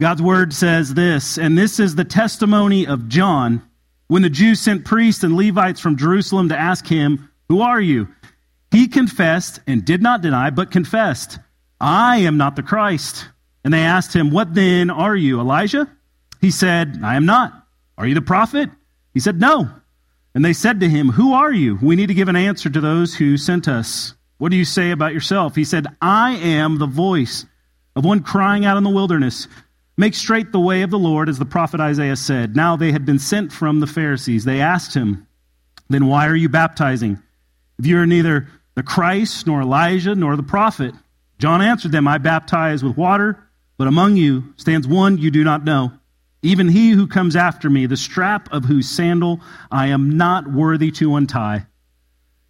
God's word says this, and this is the testimony of John when the Jews sent priests and Levites from Jerusalem to ask him, Who are you? He confessed and did not deny, but confessed, I am not the Christ. And they asked him, What then are you, Elijah? He said, I am not. Are you the prophet? He said, No. And they said to him, Who are you? We need to give an answer to those who sent us. What do you say about yourself? He said, I am the voice of one crying out in the wilderness. Make straight the way of the Lord, as the prophet Isaiah said. Now they had been sent from the Pharisees. They asked him, Then why are you baptizing? If you are neither the Christ, nor Elijah, nor the prophet. John answered them, I baptize with water, but among you stands one you do not know even he who comes after me, the strap of whose sandal I am not worthy to untie.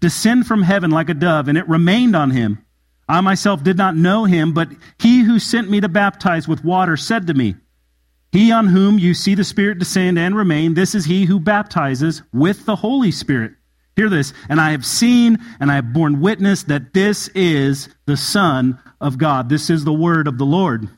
descend from heaven like a dove, and it remained on him. I myself did not know him, but he who sent me to baptize with water said to me, He on whom you see the Spirit descend and remain, this is he who baptizes with the Holy Spirit. Hear this. And I have seen and I have borne witness that this is the Son of God. This is the word of the Lord.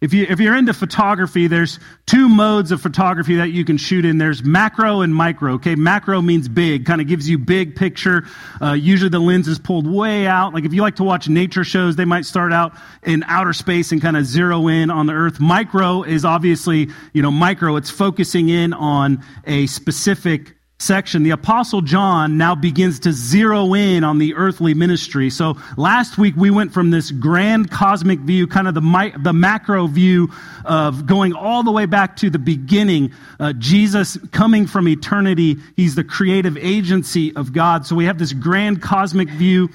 If, you, if you're into photography, there's two modes of photography that you can shoot in. There's macro and micro. Okay, macro means big, kind of gives you big picture. Uh, usually the lens is pulled way out. Like if you like to watch nature shows, they might start out in outer space and kind of zero in on the Earth. Micro is obviously, you know, micro. It's focusing in on a specific section, the Apostle John now begins to zero in on the earthly ministry. So last week we went from this grand cosmic view, kind of the, mi- the macro view of going all the way back to the beginning. Uh, Jesus coming from eternity, he's the creative agency of God. So we have this grand cosmic view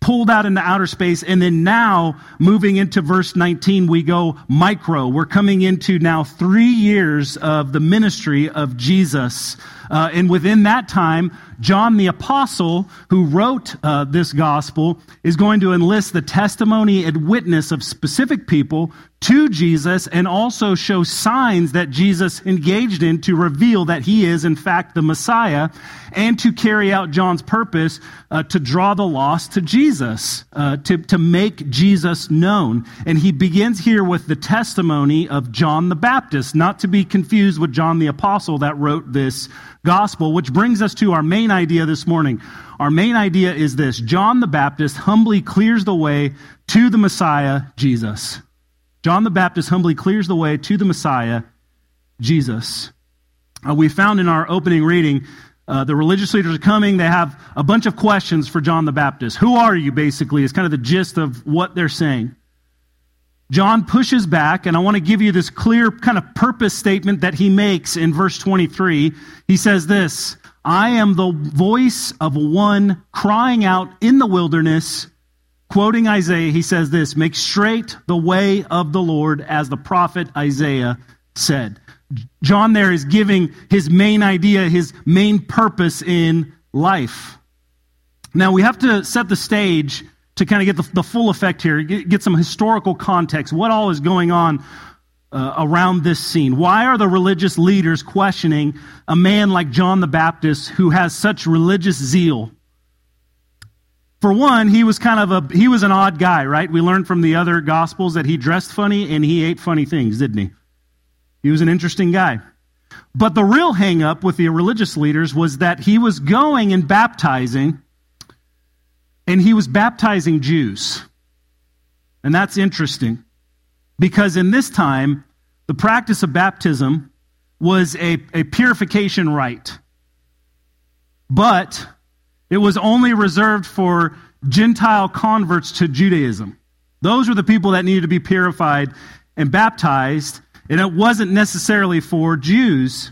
pulled out into outer space. And then now, moving into verse 19, we go micro. We're coming into now three years of the ministry of Jesus. Uh, and within that time, John the Apostle, who wrote uh, this gospel, is going to enlist the testimony and witness of specific people to Jesus and also show signs that Jesus engaged in to reveal that he is, in fact, the Messiah and to carry out John's purpose uh, to draw the lost to Jesus, uh, to, to make Jesus known. And he begins here with the testimony of John the Baptist, not to be confused with John the Apostle that wrote this gospel, which brings us to our main idea this morning. Our main idea is this John the Baptist humbly clears the way to the Messiah, Jesus. John the Baptist humbly clears the way to the Messiah, Jesus. Uh, we found in our opening reading uh, the religious leaders are coming. They have a bunch of questions for John the Baptist. Who are you, basically, is kind of the gist of what they're saying. John pushes back, and I want to give you this clear kind of purpose statement that he makes in verse 23. He says this I am the voice of one crying out in the wilderness. Quoting Isaiah, he says this Make straight the way of the Lord, as the prophet Isaiah said. John there is giving his main idea, his main purpose in life. Now, we have to set the stage to kind of get the, the full effect here, get, get, some historical context. What all is going on uh, around this scene? Why are the religious leaders questioning a man like John the Baptist who has such religious zeal? For one, he was kind of a he was an odd guy, right? We learned from the other gospels that he dressed funny and he ate funny things, didn't he? He was an interesting guy. But the real hangup with the religious leaders was that he was going and baptizing and he was baptizing Jews. And that's interesting because in this time, the practice of baptism was a, a purification rite. But it was only reserved for Gentile converts to Judaism. Those were the people that needed to be purified and baptized, and it wasn't necessarily for Jews.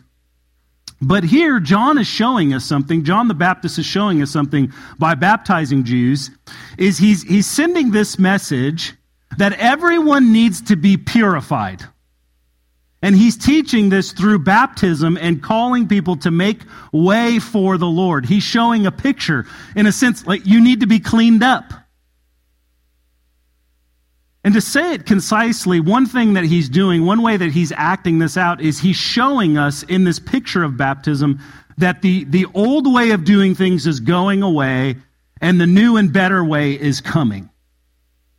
But here, John is showing us something. John the Baptist is showing us something by baptizing Jews. Is he's, he's sending this message that everyone needs to be purified. And he's teaching this through baptism and calling people to make way for the Lord. He's showing a picture, in a sense, like you need to be cleaned up. And to say it concisely, one thing that he's doing, one way that he's acting this out, is he's showing us in this picture of baptism that the, the old way of doing things is going away and the new and better way is coming.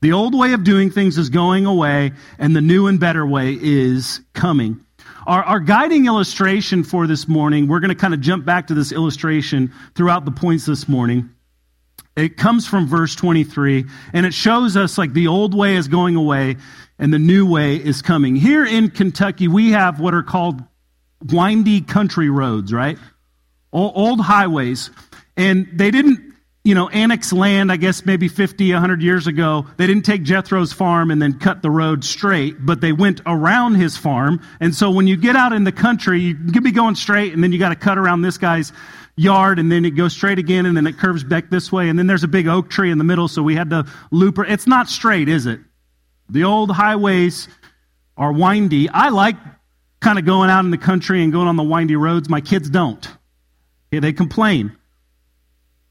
The old way of doing things is going away, and the new and better way is coming. Our, our guiding illustration for this morning, we're going to kind of jump back to this illustration throughout the points this morning. It comes from verse 23, and it shows us like the old way is going away and the new way is coming. Here in Kentucky, we have what are called windy country roads, right? Old highways. And they didn't you know, annex land, I guess maybe 50, 100 years ago. They didn't take Jethro's farm and then cut the road straight, but they went around his farm. And so when you get out in the country, you could be going straight and then you got to cut around this guy's yard and then it goes straight again and then it curves back this way. And then there's a big oak tree in the middle, so we had to loop. It's not straight, is it? The old highways are windy. I like kind of going out in the country and going on the windy roads. My kids don't. Okay, they complain.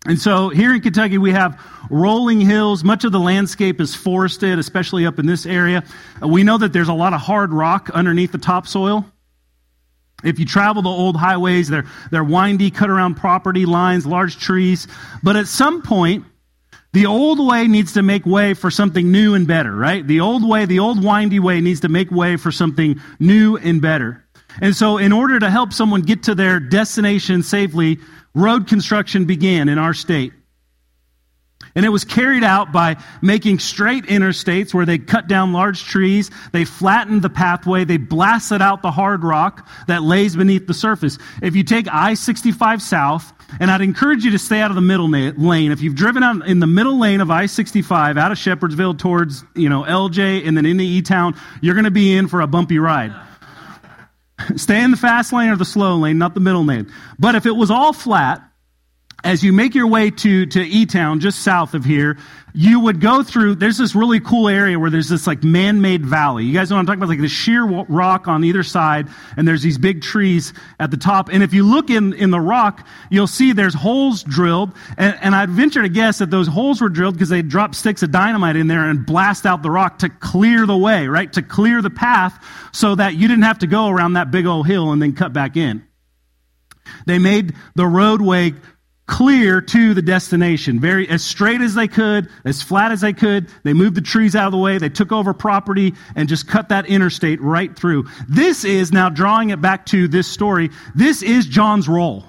And so here in Kentucky, we have rolling hills. Much of the landscape is forested, especially up in this area. Uh, we know that there's a lot of hard rock underneath the topsoil. If you travel the old highways, they're, they're windy, cut around property lines, large trees. But at some point, the old way needs to make way for something new and better, right? The old way, the old windy way needs to make way for something new and better. And so, in order to help someone get to their destination safely, road construction began in our state. And it was carried out by making straight interstates where they cut down large trees, they flattened the pathway, they blasted out the hard rock that lays beneath the surface. If you take I 65 south, and I'd encourage you to stay out of the middle lane. If you've driven out in the middle lane of I 65 out of Shepherdsville towards, you know, LJ and then into E Town, you're going to be in for a bumpy ride. Stay in the fast lane or the slow lane, not the middle lane. But if it was all flat, as you make your way to, to E-Town, just south of here, you would go through, there's this really cool area where there's this like man-made valley. You guys know what I'm talking about? Like the sheer rock on either side, and there's these big trees at the top. And if you look in, in the rock, you'll see there's holes drilled. And, and I'd venture to guess that those holes were drilled because they dropped sticks of dynamite in there and blast out the rock to clear the way, right? To clear the path so that you didn't have to go around that big old hill and then cut back in. They made the roadway clear to the destination, very as straight as they could, as flat as they could. They moved the trees out of the way. They took over property and just cut that interstate right through. This is now drawing it back to this story. This is John's role.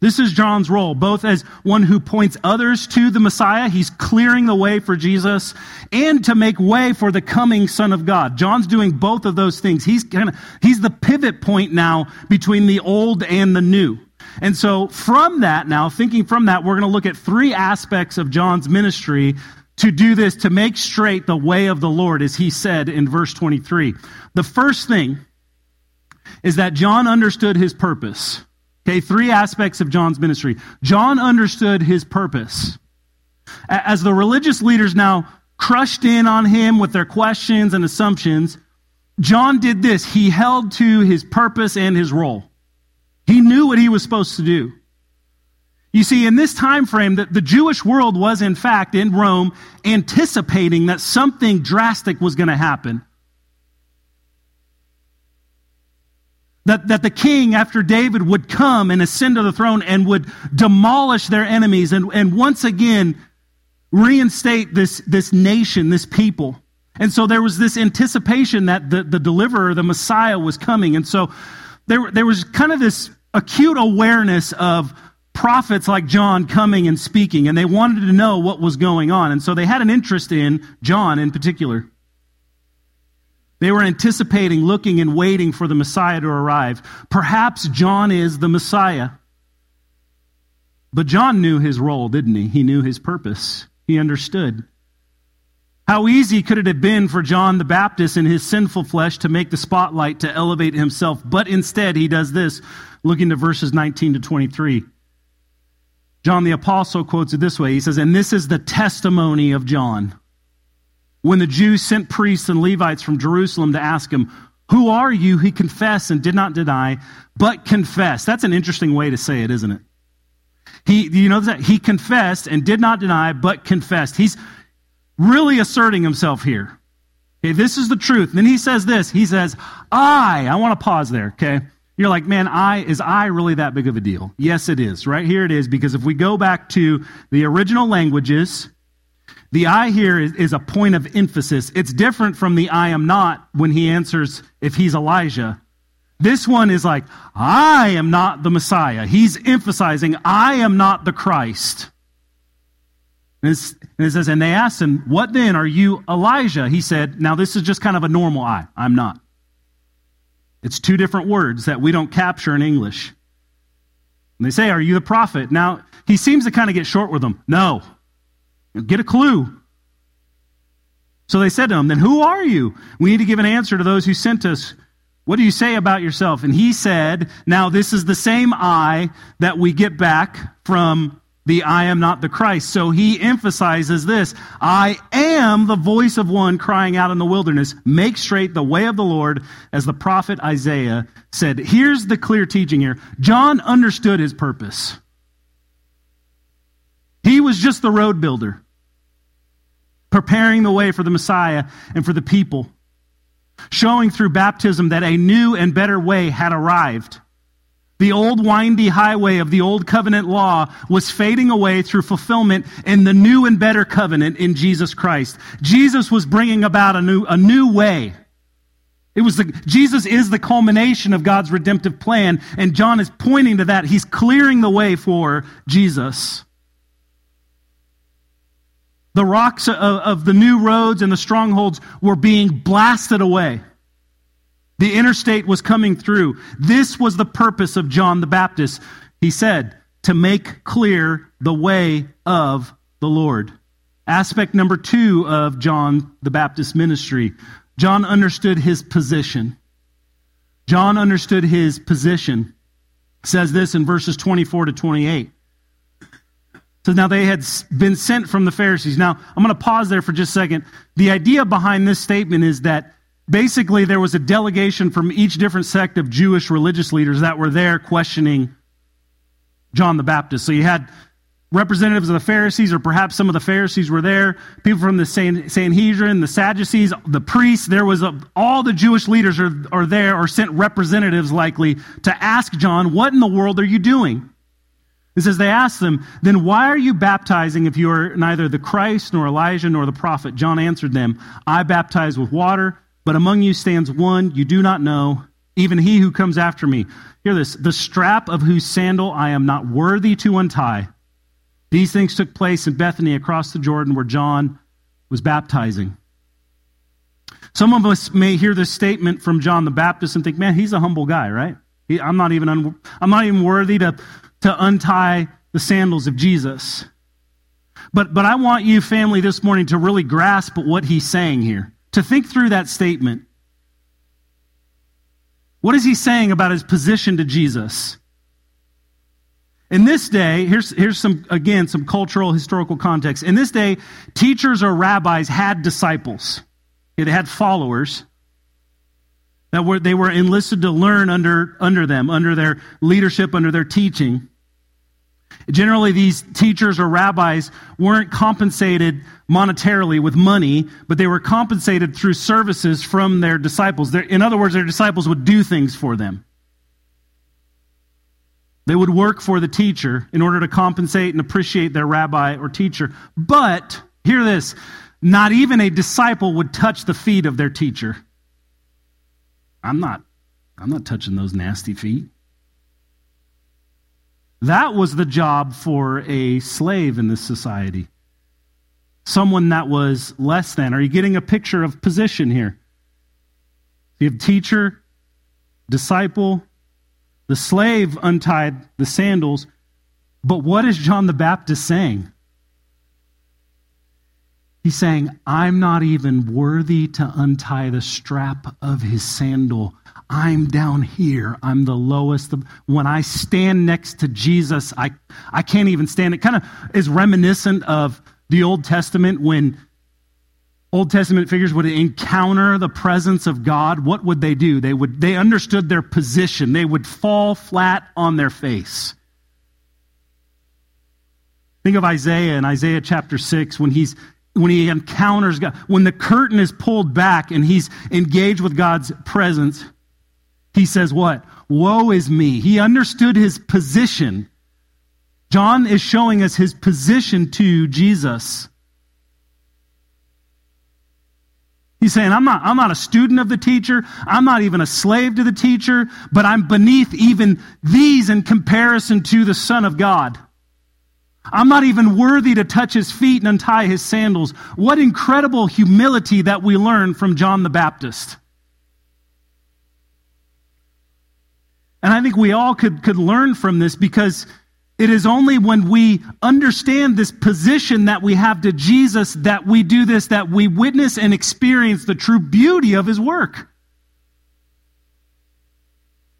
This is John's role, both as one who points others to the Messiah, he's clearing the way for Jesus, and to make way for the coming Son of God. John's doing both of those things. He's kind of, he's the pivot point now between the old and the new. And so, from that, now, thinking from that, we're going to look at three aspects of John's ministry to do this, to make straight the way of the Lord, as he said in verse 23. The first thing is that John understood his purpose. Okay, three aspects of John's ministry. John understood his purpose. As the religious leaders now crushed in on him with their questions and assumptions, John did this. He held to his purpose and his role. He knew what he was supposed to do. You see, in this time frame, that the Jewish world was in fact in Rome anticipating that something drastic was going to happen. That, that the king, after David, would come and ascend to the throne and would demolish their enemies and, and once again reinstate this, this nation, this people. And so there was this anticipation that the, the deliverer, the Messiah, was coming. And so there, there was kind of this acute awareness of prophets like John coming and speaking, and they wanted to know what was going on. And so they had an interest in John in particular. They were anticipating, looking, and waiting for the Messiah to arrive. Perhaps John is the Messiah. But John knew his role, didn't he? He knew his purpose. He understood. How easy could it have been for John the Baptist in his sinful flesh to make the spotlight to elevate himself? But instead, he does this, looking to verses 19 to 23. John the Apostle quotes it this way He says, And this is the testimony of John. When the Jews sent priests and Levites from Jerusalem to ask him, Who are you? He confessed and did not deny, but confessed. That's an interesting way to say it, isn't it? He, you know that? He confessed and did not deny, but confessed. He's really asserting himself here. Okay, this is the truth. Then he says this. He says, I. I want to pause there, okay? You're like, man, I, is I really that big of a deal? Yes, it is. Right here it is, because if we go back to the original languages, the I here is, is, a point of emphasis. It's different from the I am not when he answers if he's Elijah. This one is like, I am not the Messiah. He's emphasizing, I am not the Christ. And, it says, and they asked him, What then? Are you Elijah? He said, Now this is just kind of a normal I. I'm not. It's two different words that we don't capture in English. And they say, Are you the prophet? Now, he seems to kind of get short with them. No. Get a clue. So they said to him, Then who are you? We need to give an answer to those who sent us. What do you say about yourself? And he said, Now this is the same I that we get back from the I am not the Christ. So he emphasizes this I am the voice of one crying out in the wilderness, make straight the way of the Lord, as the prophet Isaiah said. Here's the clear teaching here John understood his purpose. He was just the road builder, preparing the way for the Messiah and for the people, showing through baptism that a new and better way had arrived. The old windy highway of the old covenant law was fading away through fulfillment in the new and better covenant in Jesus Christ. Jesus was bringing about a new, a new way. It was the, Jesus is the culmination of God's redemptive plan, and John is pointing to that. He's clearing the way for Jesus. The rocks of, of the new roads and the strongholds were being blasted away. The interstate was coming through. This was the purpose of John the Baptist. He said, to make clear the way of the Lord. Aspect number two of John the Baptist ministry John understood his position. John understood his position. says this in verses 24 to 28. So now they had been sent from the Pharisees. Now, I'm going to pause there for just a second. The idea behind this statement is that basically there was a delegation from each different sect of Jewish religious leaders that were there questioning John the Baptist. So you had representatives of the Pharisees, or perhaps some of the Pharisees were there, people from the Sanhedrin, the Sadducees, the priests. There was a, all the Jewish leaders are, are there, or sent representatives likely to ask John, What in the world are you doing? It says, They asked them, Then why are you baptizing if you are neither the Christ, nor Elijah, nor the prophet? John answered them, I baptize with water but among you stands one you do not know, even he who comes after me. Hear this the strap of whose sandal I am not worthy to untie. These things took place in Bethany across the Jordan where John was baptizing. Some of us may hear this statement from John the Baptist and think, man, he's a humble guy, right? He, I'm, not even un, I'm not even worthy to, to untie the sandals of Jesus. But, but I want you, family, this morning to really grasp what he's saying here to think through that statement. What is he saying about his position to Jesus? In this day, here's, here's some, again, some cultural, historical context. In this day, teachers or rabbis had disciples. they had followers that were, they were enlisted to learn under, under them, under their leadership, under their teaching. Generally, these teachers or rabbis weren't compensated monetarily with money, but they were compensated through services from their disciples. in other words, their disciples would do things for them. They would work for the teacher in order to compensate and appreciate their rabbi or teacher. But, hear this, not even a disciple would touch the feet of their teacher. I'm not, I'm not touching those nasty feet. That was the job for a slave in this society. Someone that was less than. Are you getting a picture of position here? You have teacher, disciple, the slave untied the sandals. But what is John the Baptist saying? He's saying, I'm not even worthy to untie the strap of his sandal. I'm down here. I'm the lowest. When I stand next to Jesus, I, I can't even stand. It kind of is reminiscent of the Old Testament when Old Testament figures would encounter the presence of God, what would they do? They would they understood their position. They would fall flat on their face. Think of Isaiah in Isaiah chapter 6 when he's when he encounters God, when the curtain is pulled back and he's engaged with God's presence, he says what? Woe is me. He understood his position. John is showing us his position to Jesus. He's saying, I'm not, I'm not a student of the teacher. I'm not even a slave to the teacher, but I'm beneath even these in comparison to the Son of God. I'm not even worthy to touch his feet and untie his sandals. What incredible humility that we learn from John the Baptist. And I think we all could, could learn from this because it is only when we understand this position that we have to Jesus that we do this, that we witness and experience the true beauty of his work.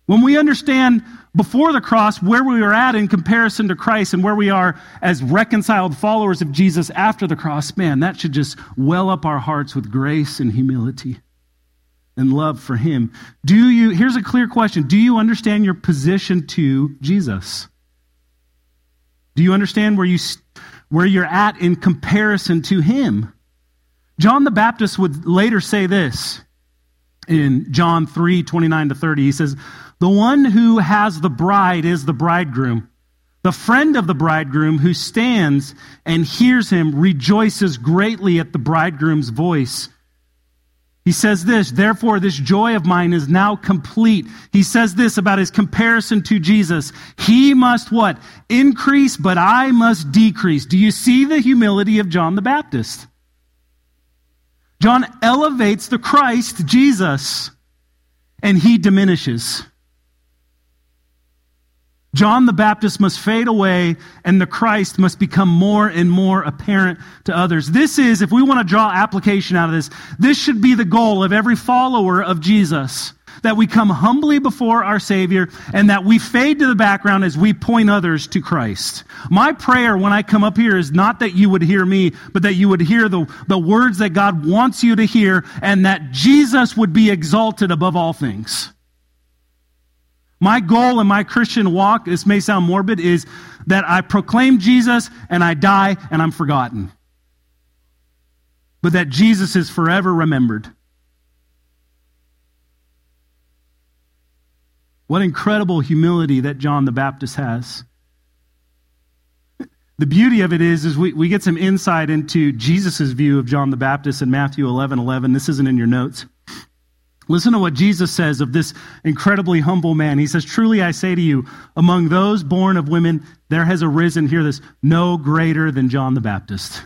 When we understand before the cross where we are at in comparison to Christ and where we are as reconciled followers of Jesus after the cross, man, that should just well up our hearts with grace and humility and love for him. Do you Here's a clear question. Do you understand your position to Jesus? Do you understand where, you, where you're at in comparison to him? John the Baptist would later say this in John 3 29 to 30. He says, The one who has the bride is the bridegroom. The friend of the bridegroom who stands and hears him rejoices greatly at the bridegroom's voice. He says this, therefore, this joy of mine is now complete. He says this about his comparison to Jesus. He must what? Increase, but I must decrease. Do you see the humility of John the Baptist? John elevates the Christ, Jesus, and he diminishes. John the Baptist must fade away and the Christ must become more and more apparent to others. This is, if we want to draw application out of this, this should be the goal of every follower of Jesus. That we come humbly before our Savior and that we fade to the background as we point others to Christ. My prayer when I come up here is not that you would hear me, but that you would hear the, the words that God wants you to hear and that Jesus would be exalted above all things. My goal in my Christian walk, this may sound morbid, is that I proclaim Jesus and I die and I'm forgotten. But that Jesus is forever remembered. What incredible humility that John the Baptist has. The beauty of it is, is we, we get some insight into Jesus' view of John the Baptist in Matthew 11 11. This isn't in your notes. Listen to what Jesus says of this incredibly humble man. He says, Truly I say to you, among those born of women, there has arisen, hear this, no greater than John the Baptist.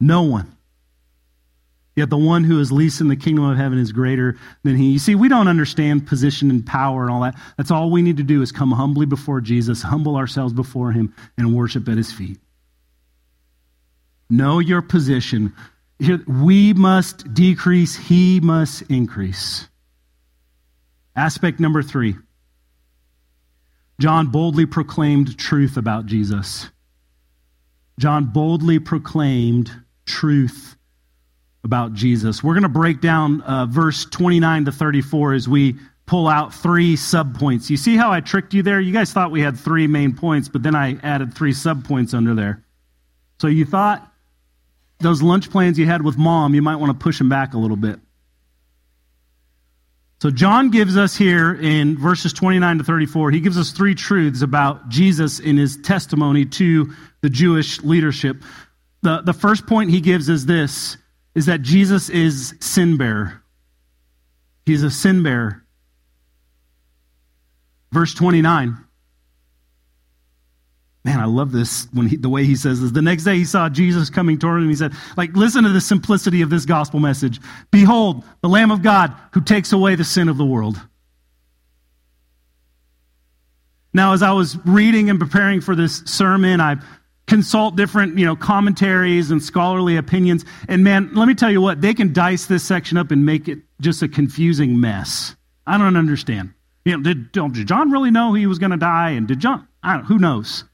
No one. Yet the one who is least in the kingdom of heaven is greater than he. You see, we don't understand position and power and all that. That's all we need to do is come humbly before Jesus, humble ourselves before him, and worship at his feet. Know your position, we must decrease, he must increase. Aspect number three John boldly proclaimed truth about Jesus. John boldly proclaimed truth about Jesus. We're going to break down uh, verse 29 to 34 as we pull out three subpoints. You see how I tricked you there? You guys thought we had three main points, but then I added three subpoints under there. So you thought those lunch plans you had with mom, you might want to push them back a little bit. So, John gives us here in verses 29 to 34, he gives us three truths about Jesus in his testimony to the Jewish leadership. The, the first point he gives is this is that Jesus is sin bearer. He's a sin bearer. Verse 29 Man, I love this when he, the way he says this. The next day he saw Jesus coming toward him. He said, like, listen to the simplicity of this gospel message. Behold, the Lamb of God who takes away the sin of the world. Now, as I was reading and preparing for this sermon, I consult different, you know, commentaries and scholarly opinions. And man, let me tell you what, they can dice this section up and make it just a confusing mess. I don't understand. You know, did, John really know he was going to die? And did John, who knows?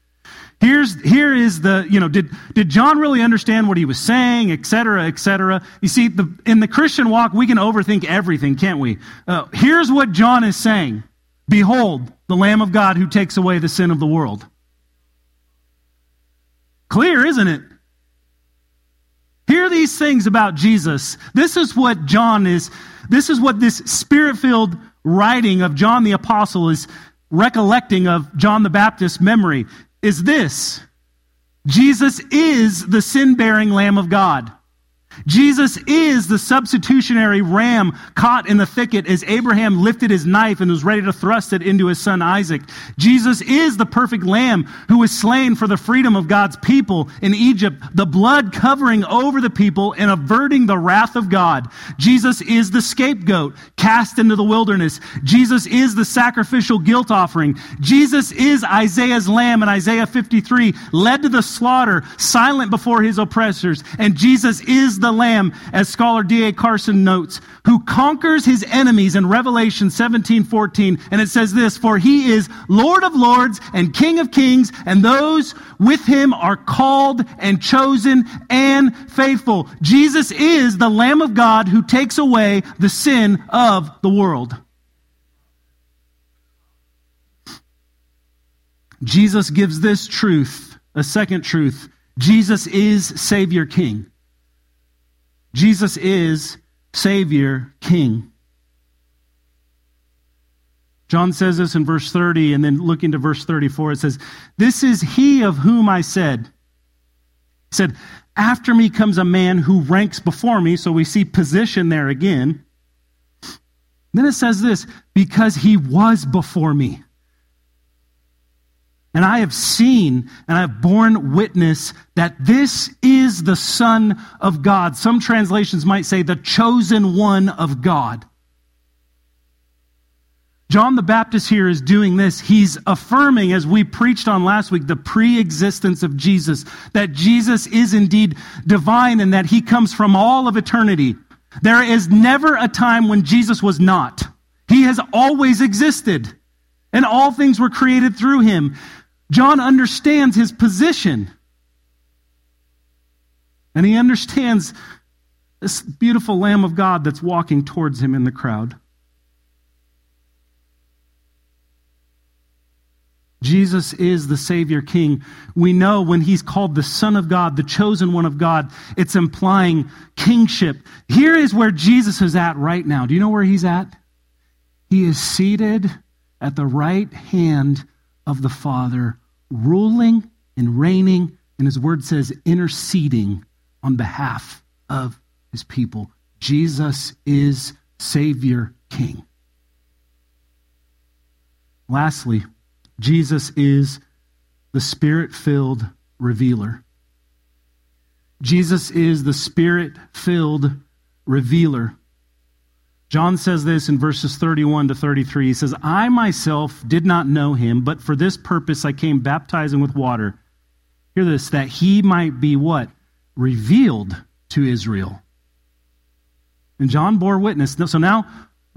Here's, here is the, you know, did, did John really understand what he was saying, et cetera, et cetera? You see, the, in the Christian walk, we can overthink everything, can't we? Uh, here's what John is saying Behold, the Lamb of God who takes away the sin of the world. Clear, isn't it? Hear these things about Jesus. This is what John is, this is what this spirit filled writing of John the Apostle is recollecting of John the Baptist's memory is this Jesus is the sin bearing Lamb of God. Jesus is the substitutionary ram caught in the thicket as Abraham lifted his knife and was ready to thrust it into his son Isaac. Jesus is the perfect lamb who was slain for the freedom of God's people in Egypt, the blood covering over the people and averting the wrath of God. Jesus is the scapegoat cast into the wilderness. Jesus is the sacrificial guilt offering. Jesus is Isaiah's lamb in Isaiah 53, led to the slaughter, silent before his oppressors. And Jesus is the Lamb, as scholar D.A. Carson notes, who conquers his enemies in Revelation 17 14. And it says this For he is Lord of lords and King of kings, and those with him are called and chosen and faithful. Jesus is the Lamb of God who takes away the sin of the world. Jesus gives this truth, a second truth. Jesus is Savior King. Jesus is Savior, King. John says this in verse 30, and then look into verse 34. It says, This is he of whom I said. He said, After me comes a man who ranks before me. So we see position there again. Then it says this, because he was before me. And I have seen and I have borne witness that this is the Son of God. Some translations might say the chosen one of God. John the Baptist here is doing this. He's affirming, as we preached on last week, the pre existence of Jesus, that Jesus is indeed divine and that he comes from all of eternity. There is never a time when Jesus was not. He has always existed, and all things were created through him. John understands his position. And he understands this beautiful Lamb of God that's walking towards him in the crowd. Jesus is the Savior King. We know when he's called the Son of God, the chosen one of God, it's implying kingship. Here is where Jesus is at right now. Do you know where he's at? He is seated at the right hand of the Father, ruling and reigning, and his word says interceding on behalf of his people. Jesus is Savior King. Lastly, Jesus is the spirit filled revealer. Jesus is the spirit filled revealer. John says this in verses 31 to 33. He says, I myself did not know him, but for this purpose I came baptizing with water. Hear this, that he might be what? Revealed to Israel. And John bore witness. So now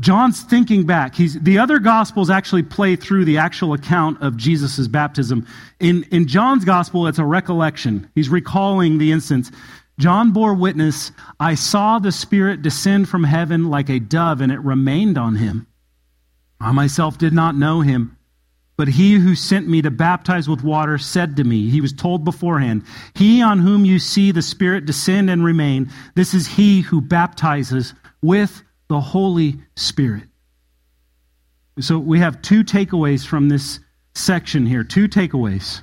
John's thinking back. He's, the other gospels actually play through the actual account of Jesus' baptism. In, in John's gospel, it's a recollection. He's recalling the instance. John bore witness, I saw the Spirit descend from heaven like a dove, and it remained on him. I myself did not know him, but he who sent me to baptize with water said to me, he was told beforehand, He on whom you see the Spirit descend and remain, this is he who baptizes with the Holy Spirit. So we have two takeaways from this section here. Two takeaways.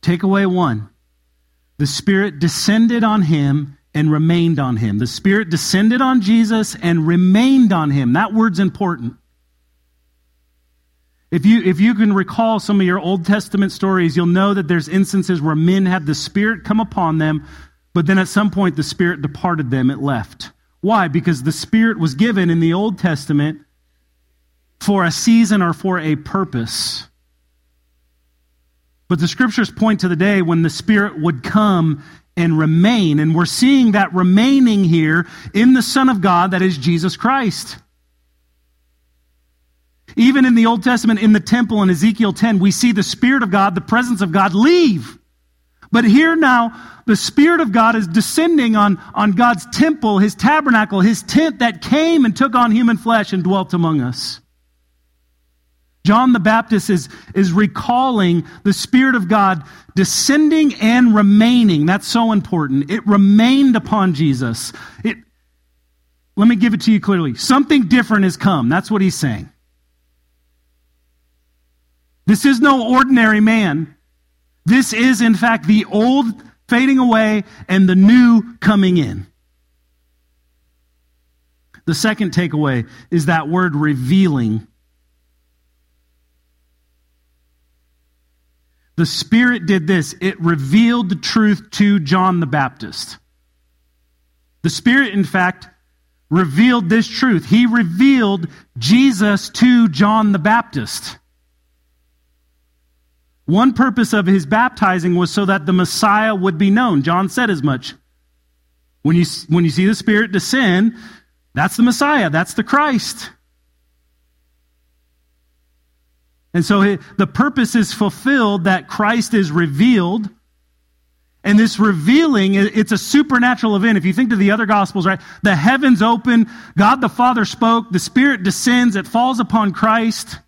Takeaway one the Spirit descended on him and remained on him. The Spirit descended on Jesus and remained on him. That word's important. If you, if you can recall some of your Old Testament stories, you'll know that there's instances where men had the Spirit come upon them, but then at some point the Spirit departed them, it left. Why? Because the Spirit was given in the Old Testament for a season or for a purpose. But the scriptures point to the day when the Spirit would come and remain. And we're seeing that remaining here in the Son of God, that is Jesus Christ. Even in the Old Testament, in the temple in Ezekiel 10, we see the Spirit of God, the presence of God leave. But here now, the Spirit of God is descending on, on God's temple, his tabernacle, his tent that came and took on human flesh and dwelt among us. John the Baptist is, is recalling the Spirit of God descending and remaining. That's so important. It remained upon Jesus. It, let me give it to you clearly. Something different has come. That's what he's saying. This is no ordinary man. This is, in fact, the old fading away and the new coming in. The second takeaway is that word revealing. The Spirit did this it revealed the truth to John the Baptist. The Spirit, in fact, revealed this truth. He revealed Jesus to John the Baptist. One purpose of his baptizing was so that the Messiah would be known. John said as much. When you, when you see the Spirit descend, that's the Messiah, that's the Christ. And so the purpose is fulfilled that Christ is revealed. And this revealing, it's a supernatural event. If you think to the other gospels, right? The heavens open, God the Father spoke, the Spirit descends, it falls upon Christ.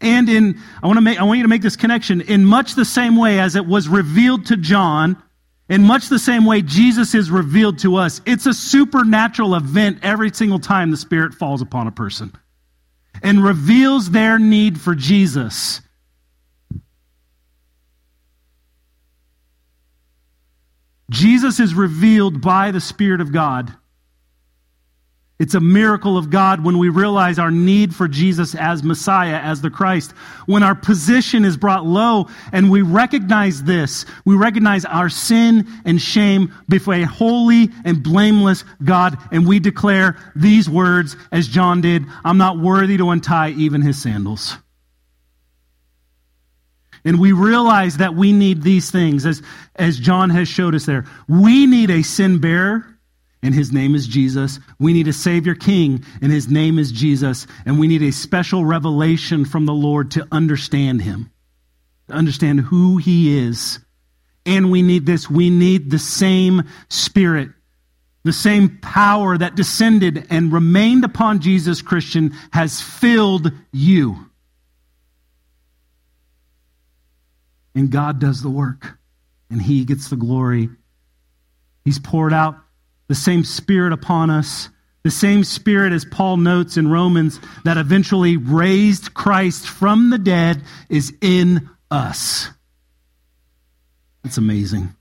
And in, I want to make, I want you to make this connection. In much the same way as it was revealed to John, in much the same way Jesus is revealed to us. It's a supernatural event every single time the Spirit falls upon a person and reveals their need for Jesus. Jesus is revealed by the Spirit of God it's a miracle of God when we realize our need for Jesus as Messiah, as the Christ. When our position is brought low and we recognize this, we recognize our sin and shame before a holy and blameless God, and we declare these words as John did I'm not worthy to untie even his sandals. And we realize that we need these things, as, as John has showed us there. We need a sin bearer and his name is Jesus. We need a Savior King, and his name is Jesus. And we need a special revelation from the Lord to understand him, to understand who he is. And we need this. We need the same Spirit, the same power that descended and remained upon Jesus, Christian, has filled you. And God does the work, and he gets the glory. He's poured out the same Spirit upon us, the same Spirit as Paul notes in Romans that eventually raised Christ from the dead is in us. That's amazing.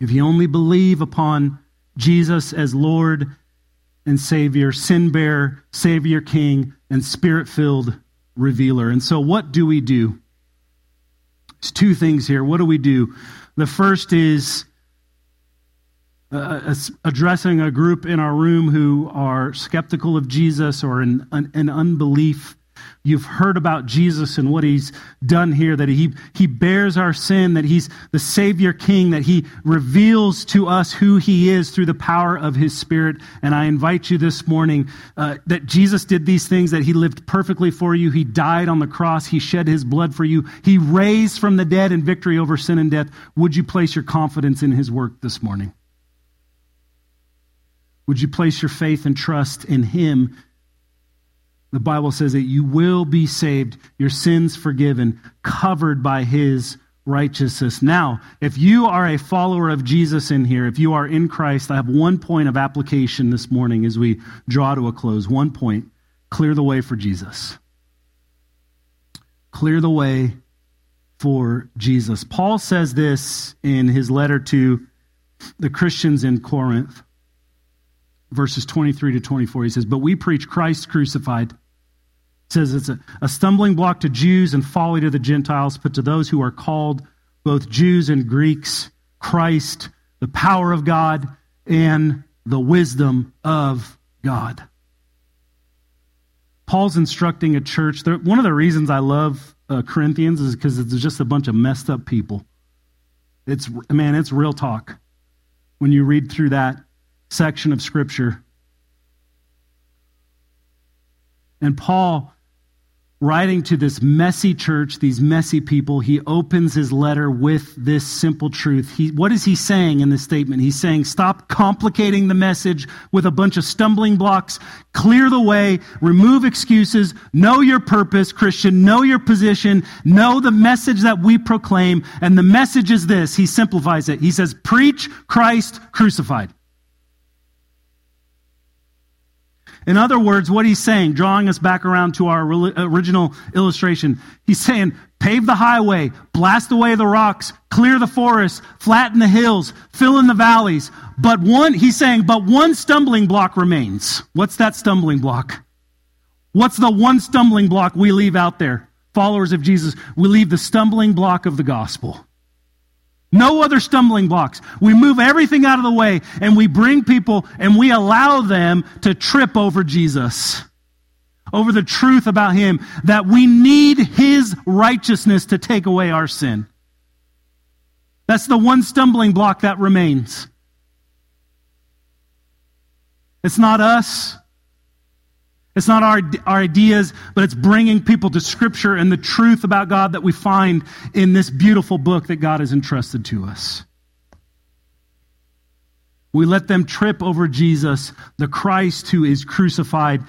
If you only believe upon Jesus as Lord and Savior, sin bearer, Savior King, and Spirit filled revealer. And so, what do we do? There's two things here. What do we do? The first is uh, addressing a group in our room who are skeptical of Jesus or in, in unbelief. You've heard about Jesus and what he's done here, that he, he bears our sin, that he's the Savior King, that he reveals to us who he is through the power of his Spirit. And I invite you this morning uh, that Jesus did these things, that he lived perfectly for you. He died on the cross. He shed his blood for you. He raised from the dead in victory over sin and death. Would you place your confidence in his work this morning? Would you place your faith and trust in Him? The Bible says that you will be saved, your sins forgiven, covered by His righteousness. Now, if you are a follower of Jesus in here, if you are in Christ, I have one point of application this morning as we draw to a close. One point clear the way for Jesus. Clear the way for Jesus. Paul says this in his letter to the Christians in Corinth verses 23 to 24. He says, But we preach Christ crucified. Says it's a, a stumbling block to Jews and folly to the Gentiles, but to those who are called, both Jews and Greeks, Christ, the power of God, and the wisdom of God. Paul's instructing a church. One of the reasons I love uh, Corinthians is because it's just a bunch of messed up people. It's man, it's real talk when you read through that section of Scripture. And Paul writing to this messy church, these messy people, he opens his letter with this simple truth. He, what is he saying in this statement? He's saying, stop complicating the message with a bunch of stumbling blocks, clear the way, remove excuses, know your purpose, Christian, know your position, know the message that we proclaim. And the message is this. He simplifies it. He says, preach Christ crucified. In other words, what he's saying, drawing us back around to our original illustration, he's saying, pave the highway, blast away the rocks, clear the forests, flatten the hills, fill in the valleys. But one, he's saying, but one stumbling block remains. What's that stumbling block? What's the one stumbling block we leave out there? Followers of Jesus, we leave the stumbling block of the gospel. No other stumbling blocks. We move everything out of the way and we bring people and we allow them to trip over Jesus, over the truth about Him, that we need His righteousness to take away our sin. That's the one stumbling block that remains. It's not us. It's not our, our ideas, but it's bringing people to Scripture and the truth about God that we find in this beautiful book that God has entrusted to us. We let them trip over Jesus, the Christ who is crucified,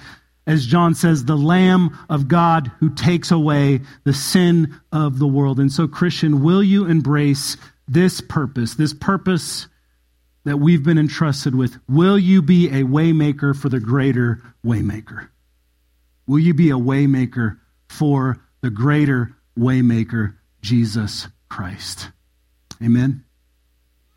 as John says, the Lamb of God who takes away the sin of the world. And so, Christian, will you embrace this purpose, this purpose that we've been entrusted with? Will you be a waymaker for the greater waymaker? Will you be a waymaker for the greater waymaker, Jesus Christ? Amen.